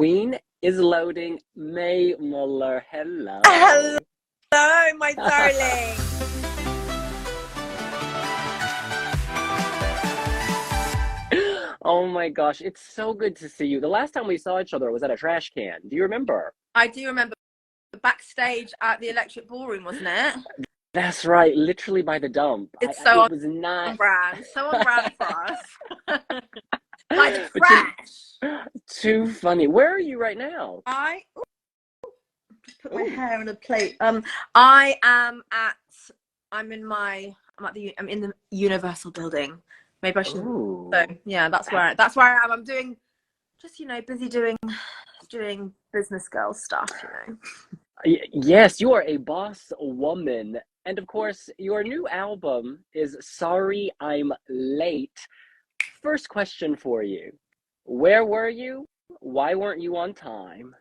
Queen is loading. Mae Muller, hello. Hello, my darling. Oh my gosh, it's so good to see you. The last time we saw each other was at a trash can. Do you remember? I do remember backstage at the Electric Ballroom, wasn't it? That's right, literally by the dump. It's I- so it was On not brand, so on brand for us. like fresh. too funny. Where are you right now? I ooh, put my Ooh. hair on a plate. Um, I am at. I'm in my. I'm at the. I'm in the Universal building. Maybe I should. Ooh. So yeah, that's where. That's where I am. I'm doing. Just you know, busy doing, doing business girl stuff. You know. Yes, you are a boss woman. And of course, your new album is Sorry I'm Late. First question for you Where were you? Why weren't you on time?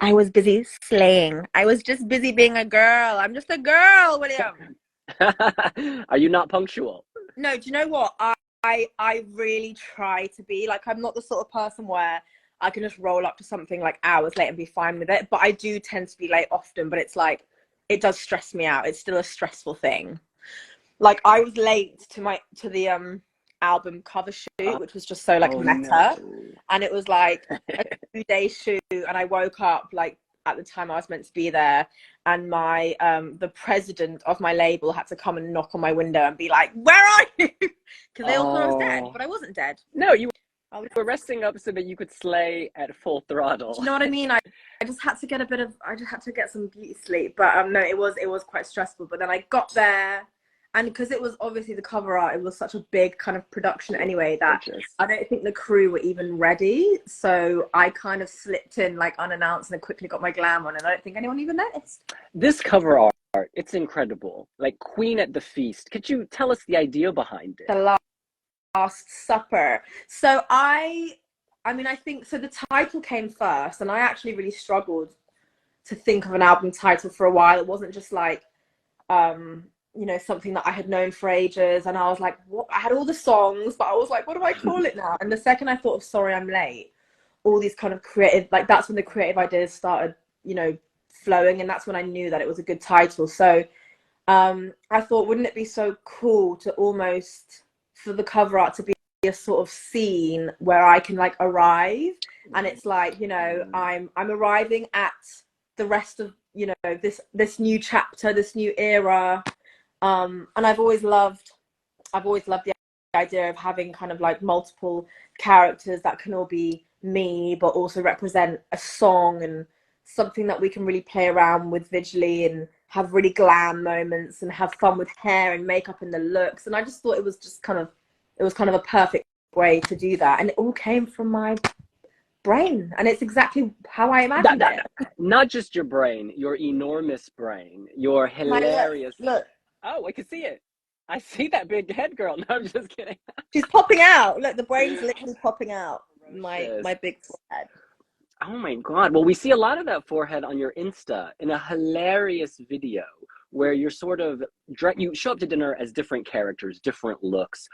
I was busy slaying. I was just busy being a girl. I'm just a girl, William. are you not punctual? No, do you know what? I, I I really try to be. Like I'm not the sort of person where I can just roll up to something like hours late and be fine with it. But I do tend to be late often, but it's like it does stress me out. It's still a stressful thing. Like I was late to my to the um album cover shoot, which was just so like Oh, meta. no. and it was like a two day shoot and i woke up like at the time i was meant to be there and my um the president of my label had to come and knock on my window and be like where are you because they all thought i was dead Oh. but i wasn't dead No, you I were resting up so that you could slay at full throttle. do you know what i mean I, I just had to get a bit of i just had to get some beauty sleep but um no it was it was quite stressful but then i got there and because it was obviously the cover art it was such a big kind of production anyway that I don't think the crew were even ready, so I kind of slipped in like unannounced and quickly got my glam on, and I don't think anyone even noticed. This cover art, it's incredible. Like Queen at the Feast. Could you tell us the idea behind it? The last, last supper. So I, I mean, I think so. The title came first, and I actually really struggled to think of an album title for a while. It wasn't just like, um, you know, something that I had known for ages, and I was like, what? I had all the songs, but I was like, what do I call it now? And the second I thought of "Sorry I'm Late," all these kind of creative, like that's when the creative ideas started, you know, flowing, and that's when I knew that it was a good title. So um, I thought, wouldn't it be so cool to almost for the cover art to be a sort of scene where I can like arrive, and it's like, you know, I'm I'm arriving at the rest of you know this this new chapter, this new era, um, and I've always loved, I've always loved the idea of having kind of like multiple characters that can all be me, but also represent a song and something that we can really play around with visually and have really glam moments and have fun with hair and makeup and the looks. And I just thought it was just kind of, it was kind of a perfect way to do that. And it all came from my brain. And it's exactly how I imagined That- it. Not just your brain, your enormous brain, your My look, hilarious. Look, Oh, I can see it. I see that big head girl. No, I'm just kidding. she's popping out. Look, the brain's literally popping out. My my big forehead. Oh my god. Well, we see a lot of that forehead on your Insta in a hilarious video where you're sort of you show up to dinner as different characters, different looks.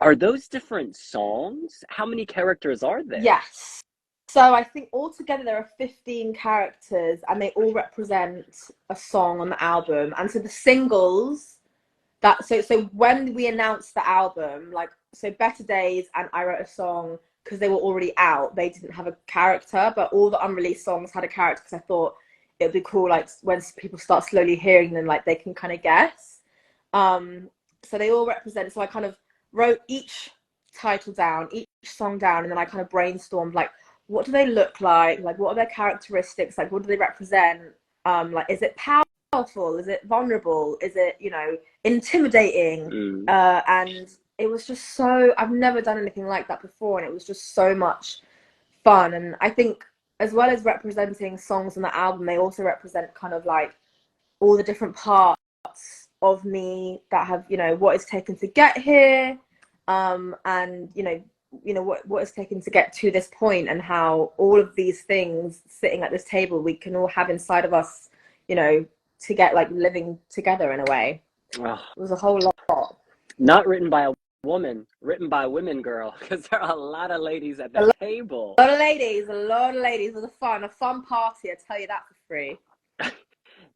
Are those different songs? How many characters are there? Yes. So I think altogether there are 15 characters and they all represent a song on the album. And so the singles that so so when we announced the album, like so Better Days and I Wrote a Song because they were already out, they didn't have a character, but all the unreleased songs had a character because I thought it'd be cool like when people start slowly hearing them like they can kind of guess. Um so they all represent so I kind of wrote each title down, each song down, and then I kind of brainstormed like what do they look like? Like what are their characteristics? Like what do they represent? Um, like is it powerful? Is it vulnerable? Is it, you know, intimidating? Mm. Uh, and it was just so I've never done anything like that before and it was just so much fun. And I think as well as representing songs on the album, they also represent kind of like all the different parts of me that have, you know, what it's taken to get here, um, and you know, you know what what it's taken to get to this point, and how all of these things sitting at this table we can all have inside of us, you know, to get like living together in a way. Oh, It was a whole lot. not written by a woman, written by women, girl, because there are a lot of ladies at the table. A lot of ladies, a lot of ladies. It was a fun, a fun party. I tell you that for free.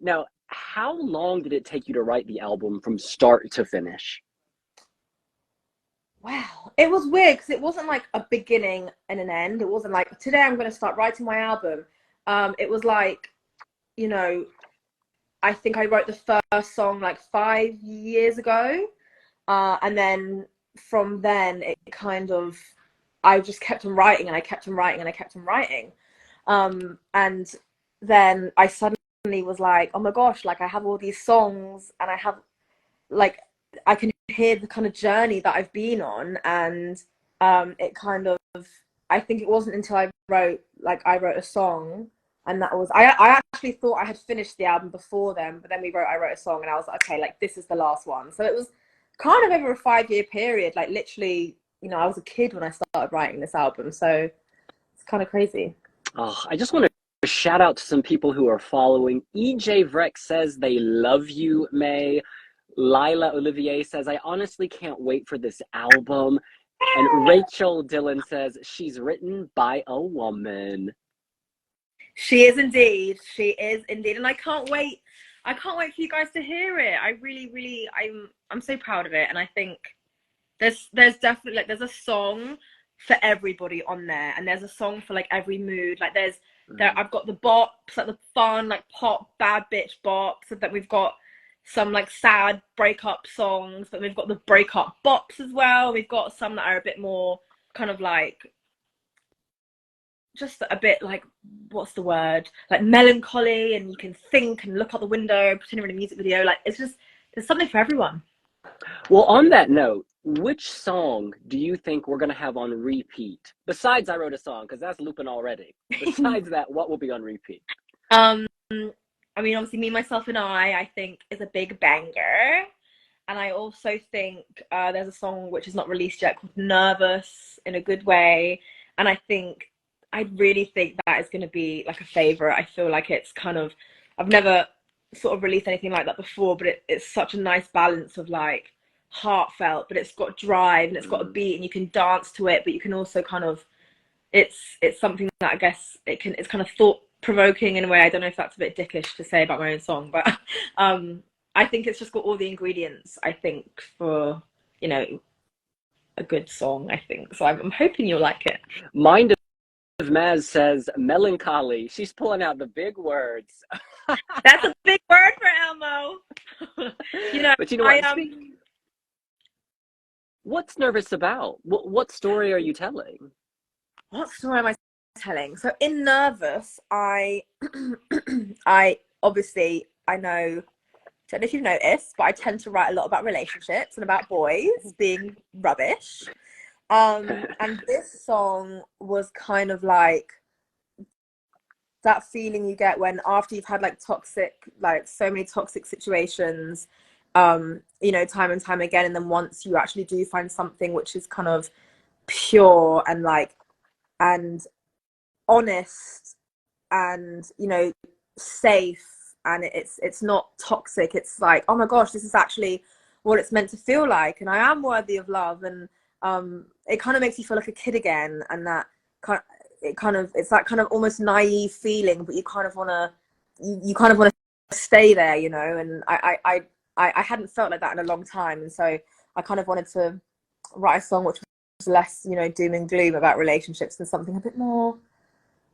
now, how long did it take you to write the album from start to finish? Wow, it was weird because it wasn't like a beginning and an end. It wasn't like today I'm going to start writing my album. Um, it was like, you know, I think I wrote the first song like five years ago, uh, and then from then it kind of I just kept on writing and I kept on writing and I kept on writing, um, and then I suddenly was like, oh my gosh, like I have all these songs and I have like I can hear the kind of journey that I've been on, and um, it kind of I think it wasn't until I wrote like I wrote a song, and that was I I actually thought I had finished the album before then, but then we wrote I wrote a song, and I was like, okay, like this is the last one. So it was kind of over a five year period, like literally, you know, I was a kid when I started writing this album, so it's kind of crazy. Oh, I just want to shout out to some people who are following. EJ Vreck says they love you, Mae. Lila Olivier says, I honestly can't wait for this album. And Rachel Dillon says, she's written by a woman. She is indeed. She is indeed. And I can't wait. I can't wait for you guys to hear it. I really, really, I'm, I'm so proud of it. And I think there's, there's definitely like, there's a song for everybody on there. And there's a song for like every mood. Like there's, there, mm-hmm. I've got the bops, like the fun, like pop, bad bitch bops that we've got some like sad breakup songs, but we've got the breakup bops as well. We've got some that are a bit more kind of like just a bit like what's the word? Like melancholy and you can think and look out the window pretend you're in a music video. Like it's just there's something for everyone. Well on that note which song do you think we're going to have on repeat? Besides i wrote a song because that's looping already. Besides that what will be on repeat? Um I mean, obviously, me, myself, and I, I think is a big banger. And I also think uh, there's a song which is not released yet called Nervous in a good way. And I think, I really think that is going to be like a favorite. I feel like it's kind of, I've never sort of released anything like that before, but it, it's such a nice balance of like heartfelt, but it's got drive and it's got a mm. beat and you can dance to it, but you can also kind of, it's, it's something that I guess it can, it's kind of thought provoking in a way. I don't know if that's a bit dickish to say about my own song, but um, I think it's just got all the ingredients. I think for you know a good song. I think so. I'm, I'm hoping you'll like it. Mind of Maz says melancholy. She's pulling out the big words. that's a big word for Elmo. you know, but you know what? I, um, What's nervous about? What, what story are you telling? What story am I telling. So in Nervous, I I obviously I know don't know if you've noticed, but I tend to write a lot about relationships and about boys being rubbish. Um, and this song was kind of like that feeling you get when after you've had like toxic, like so many toxic situations, um, you know, time and time again, and then once you actually do find something which is kind of pure and like and honest and you know safe and it's it's not toxic. It's like oh my gosh this is actually what it's meant to feel like. And i am worthy of love and um it kind of makes you feel like a kid again and that kind of, it kind of it's that kind of almost naive feeling but you kind of want to you, you kind of want to stay there you know? And I, I i i hadn't felt like that in a long time. And so i kind of wanted to write a song which was less you know doom and gloom about relationships and something a bit more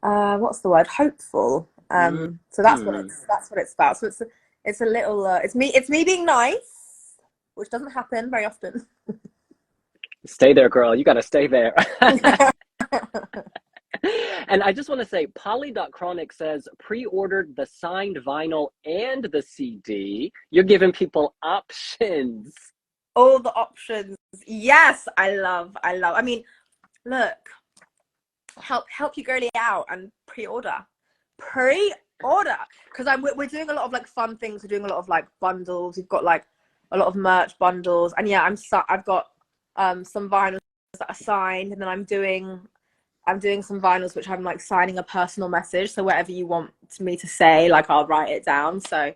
uh, what's the word hopeful um, mm. so that's mm. what it's that's what it's about so it's a, it's a little uh, it's me it's me being nice which doesn't happen very often stay there girl you got to stay there and I just want to say, Polly.chronic says pre-ordered the signed vinyl and the CD. You're giving people options. All the options. Yes, I love, I love. I mean, look, help help you girly out and pre-order. Pre-order! Because i'm we're doing a lot of like fun things. We're doing a lot of like bundles. We've got like a lot of merch bundles. And yeah i'm i've got um some vinyls that are signed and then i'm doing i'm doing some vinyls which i'm like signing a personal message. So whatever you want me to say like i'll write it down. So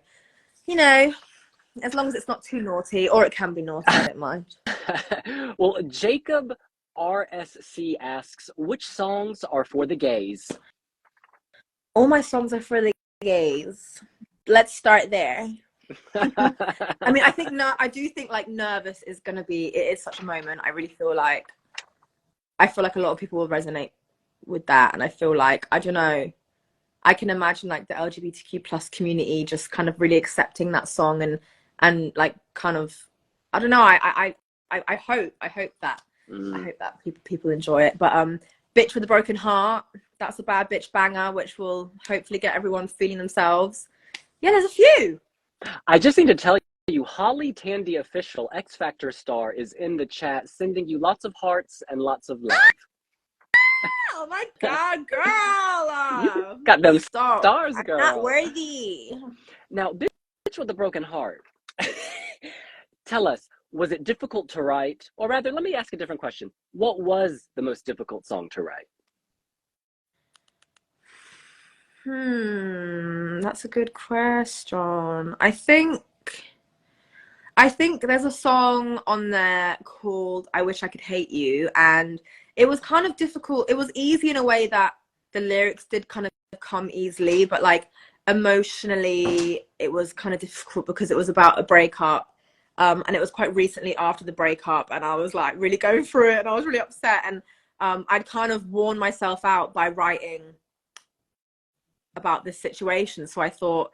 you know as long as it's not too naughty, or it can be naughty. I don't mind. well, Jacob RSC asks, which songs are for the gays? All my songs are for the gays. Let's start there. I mean, I think no, I do think like nervous is gonna be. It is such a moment. I really feel like, I feel like a lot of people will resonate with that, and I feel like I don't know. I can imagine like the LGBTQ plus community just kind of really accepting that song and and like kind of I don't know. I I I, I hope I hope that mm. I hope that people people enjoy it. But um, bitch with a broken heart. That's a bad bitch banger, which will hopefully get everyone feeling themselves. Yeah, there's a few. I just need to tell you, Holly Tandy official X Factor star is in the chat, sending you lots of hearts and lots of love. oh my god, girl! you got them Stop. stars, girl. I'm not worthy. Now, bitch with a broken heart. Tell us, was it difficult to write, or rather, let me ask a different question. What was the most difficult song to write? Hmm, that's a good question. I think I think there's a song on there called I Wish I Could Hate You and it was kind of difficult. It was easy in a way that the lyrics did kind of come easily, but like emotionally it was kind of difficult because it was about a breakup. Um, and it was quite recently after the breakup and I was like really going through it and I was really upset and um, I'd kind of worn myself out by writing about this situation. So I thought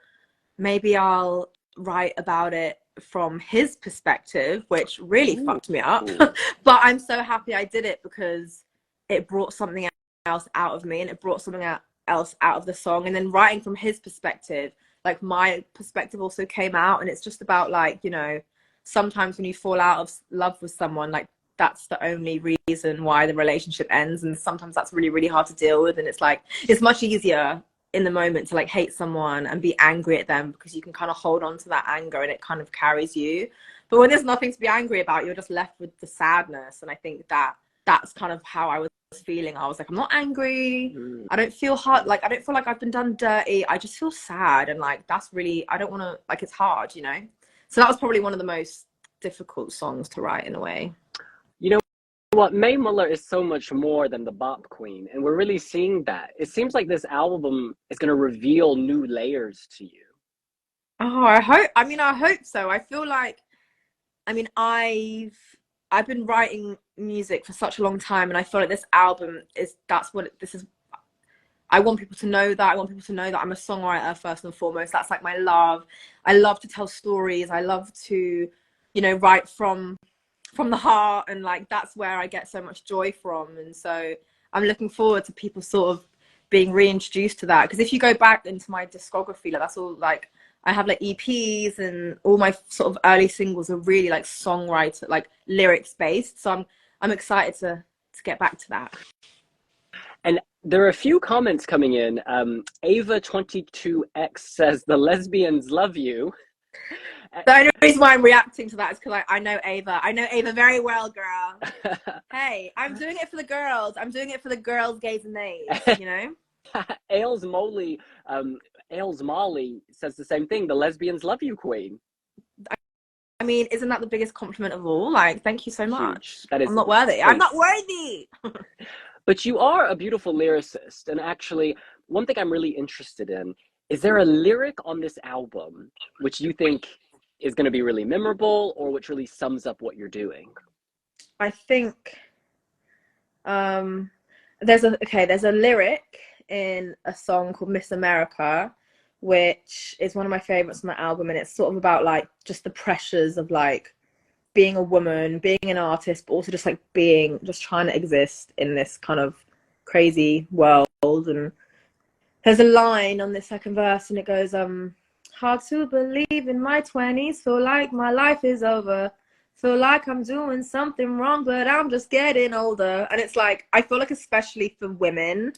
maybe I'll write about it from his perspective, which really Ooh. fucked me up. but I'm so happy I did it because it brought something else out of me and it brought something else out of the song. And then writing from his perspective, like my perspective also came out. And it's just about like, you know, sometimes when you fall out of love with someone, like that's the only reason why the relationship ends. And sometimes that's really, really hard to deal with. And it's like, it's much easier in the moment to like hate someone and be angry at them because you can kind of hold on to that anger and it kind of carries you. But when there's nothing to be angry about, you're just left with the sadness. And I think that that's kind of how I was feeling. I was like, I'm not angry. Mm. I don't feel hard. Like, I don't feel like I've been done dirty. I just feel sad. And like, that's really, I don't want to, like, it's hard, you know? So that was probably one of the most difficult songs to write in a way You know what Mae Muller is so much more than the bop queen, and we're really seeing that. It seems like this album is going to reveal new layers to you. Oh, I hope. I mean, I hope so. I feel like, I mean, I've I've been writing music for such a long time, and I feel like this album is that's what this is. I want people to know that. I want people to know that I'm a songwriter first and foremost. That's like my love. I love to tell stories. I love to, you know, write from from the heart and like that's where I get so much joy from and so I'm looking forward to people sort of being reintroduced to that because if you go back into my discography like that's all like I have like EPs and all my sort of early singles are really like songwriter like lyrics based so I'm I'm excited to to get back to that and there are a few comments coming in um, Ava22X says the lesbians love you the only reason why I'm reacting to that is because I, I know Ava. I know Ava very well, girl. hey, I'm doing it for the girls. I'm doing it for the girls, gays, and nays. You know. Ailes Molly, um, Ailes Molly says the same thing. The lesbians love you, Queen. I mean, isn't that the biggest compliment of all? Like, thank you so much. Huge. That is I'm not worthy. I'm not worthy. But you are a beautiful lyricist, and actually, one thing I'm really interested in is there a lyric on this album which you think is going to be really memorable or which really sums up what you're doing? I think um, there's a okay, there's a lyric in a song called Miss America, which is one of my favorites on the album, and it's sort of about like just the pressures of like being a woman, being an artist, but also just like being just trying to exist in this kind of crazy world. And there's a line on the second verse, and it goes, um, Hard to believe in my 20s. Feel like my life is over. Feel like I'm doing something wrong, but I'm just getting older. And it's like, I feel like, especially for women,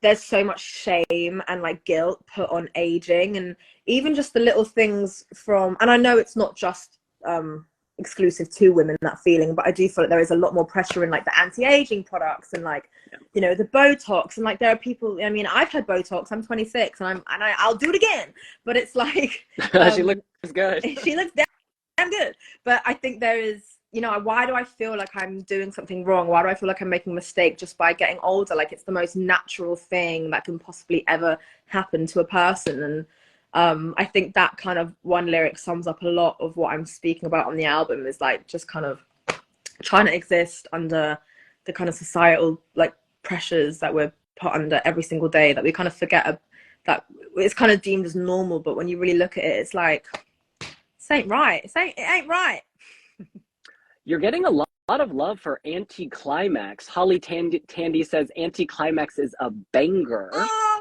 there's so much shame and like guilt put on aging. And even just the little things from, and I know it's not just um, exclusive to women that feeling but i do feel like there is a lot more pressure in like the anti-aging products and like yeah. you know the botox and like there are people i mean i've had botox i'm 26 and i'm and I, i'll do it again but it's like um, she looks good she looks I'm good. But I think there is, you know, why do I feel like I'm doing something wrong? Why do I feel like I'm making a mistake just by getting older? Like it's the most natural thing that can possibly ever happen to a person. And um, I think that kind of one lyric sums up a lot of what I'm speaking about on the album is like just kind of trying to exist under the kind of societal like pressures that we're put under every single day that we kind of forget that it's kind of deemed as normal but when you really look at it it's like this ain't right. It ain't, it ain't right. You're getting a lot, lot of love for anti-climax. Holly tandy, tandy says anti-climax is a banger. Oh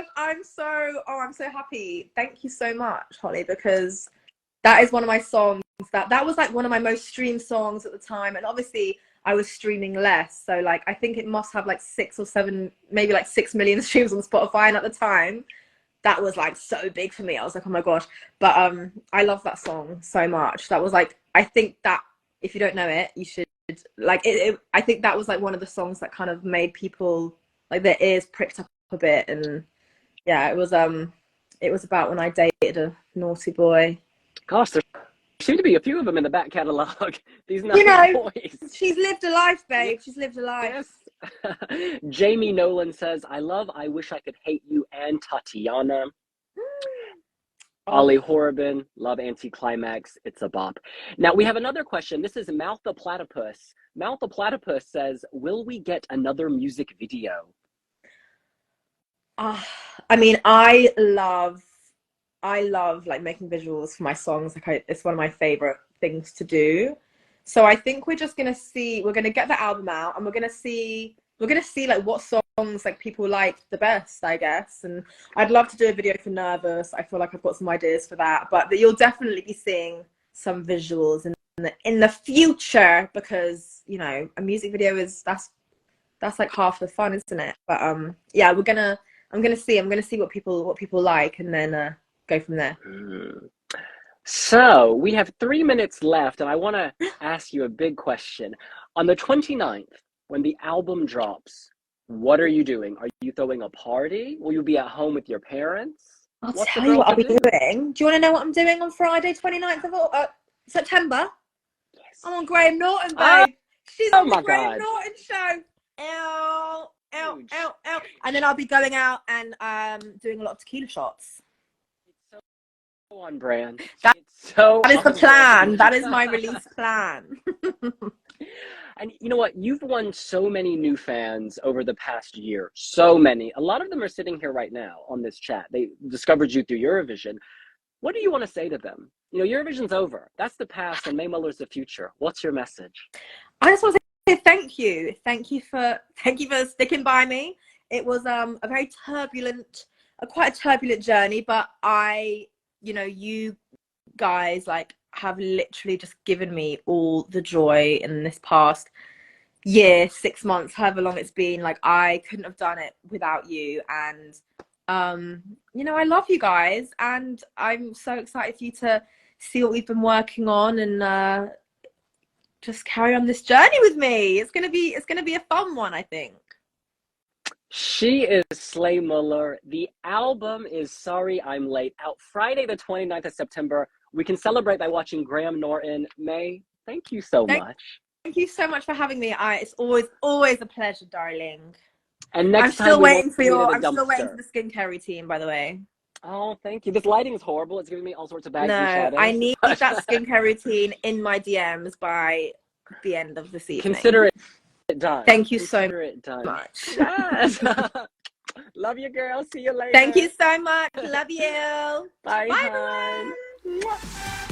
god i'm so oh i'm so happy thank you so much holly because that is one of my songs that that was like one of my most streamed songs at the time and obviously I was streaming less. So like I think it must have like six or seven, maybe like six million streams on Spotify. And at the time, that was like so big for me. I was like, oh my gosh. But um I love that song so much. That was like I think that if you don't know it, you should like it, it I think that was like one of the songs that kind of made people like their ears pricked up a bit and yeah, it was um it was about when I dated a naughty boy. Gosh, there's seem to be a few of them in the back catalogue. These you know, boys. She's lived a life, babe. She's lived a life. Yes. Jamie Nolan says, "I love. I wish I could hate you and Tatiana." Ollie Horrobin, love anticlimax. It's a bop. Now we have another question. This is Mouth the Platypus. Mouth the Platypus says, "Will we get another music video?" Uh, I mean, I love I love like making visuals for my songs. Like I, it's one of my favorite things to do. So I think we're just gonna see. We're gonna get the album out, and we're gonna see. We're gonna see like what songs like people like the best, I guess. And I'd love to do a video for Nervous. I feel like I've got some ideas for that. But you'll definitely be seeing some visuals in the in the future because you know a music video is that's that's like half the fun, isn't it? But um, yeah, we're gonna. I'm gonna see. I'm gonna see what people what people like, and then uh, go from there. So we have three minutes left, and I want to ask you a big question. On the 29th, when the album drops, what are you doing? Are you throwing a party? Will you be at home with your parents? I'll What's tell you what I'll be doing? Do you want to know what I'm doing on Friday, 29th of uh, September? Yes. I'm on Graham Norton, oh, babe. Oh, She's on oh the Graham God. Norton show. Ow, ow, ow, ow. And then I'll be going out and um, doing a lot of tequila shots So on brand. That, so that is the plan. that is my release plan. and you know what? You've won so many new fans over the past year. So many. A lot of them are sitting here right now on this chat. They discovered you through Eurovision. What do you want to say to them? You know, Eurovision's over. That's the past, and Mae Muller's the future. What's your message? I just want to say thank you. Thank you for thank you for sticking by me. It was um, a very turbulent, a quite a turbulent journey, but I you know, you guys like have literally just given me all the joy in this past year, six months, however long it's been. Like I couldn't have done it without you. And um, you know, I love you guys and I'm so excited for you to see what we've been working on and uh just carry on this journey with me. It's gonna be it's gonna be a fun one, I think. She is Slay Muller. The album is Sorry I'm Late, out Friday, the 29th of September. We can celebrate by watching Graham Norton. Mae, thank you so thank, much. Thank you so much for having me. I, it's always, always a pleasure, darling. And next I'm still waiting for your. I'm still waiting for the skincare routine, by the way. Oh, thank you. This lighting is horrible. It's giving me all sorts of bad. No, I need that skincare routine in my DMs by the end of the season. Consider it done. Thank you so much. Yes. Love you, girl. See you later. Thank you so much. Love you. Bye. Bye. Bye.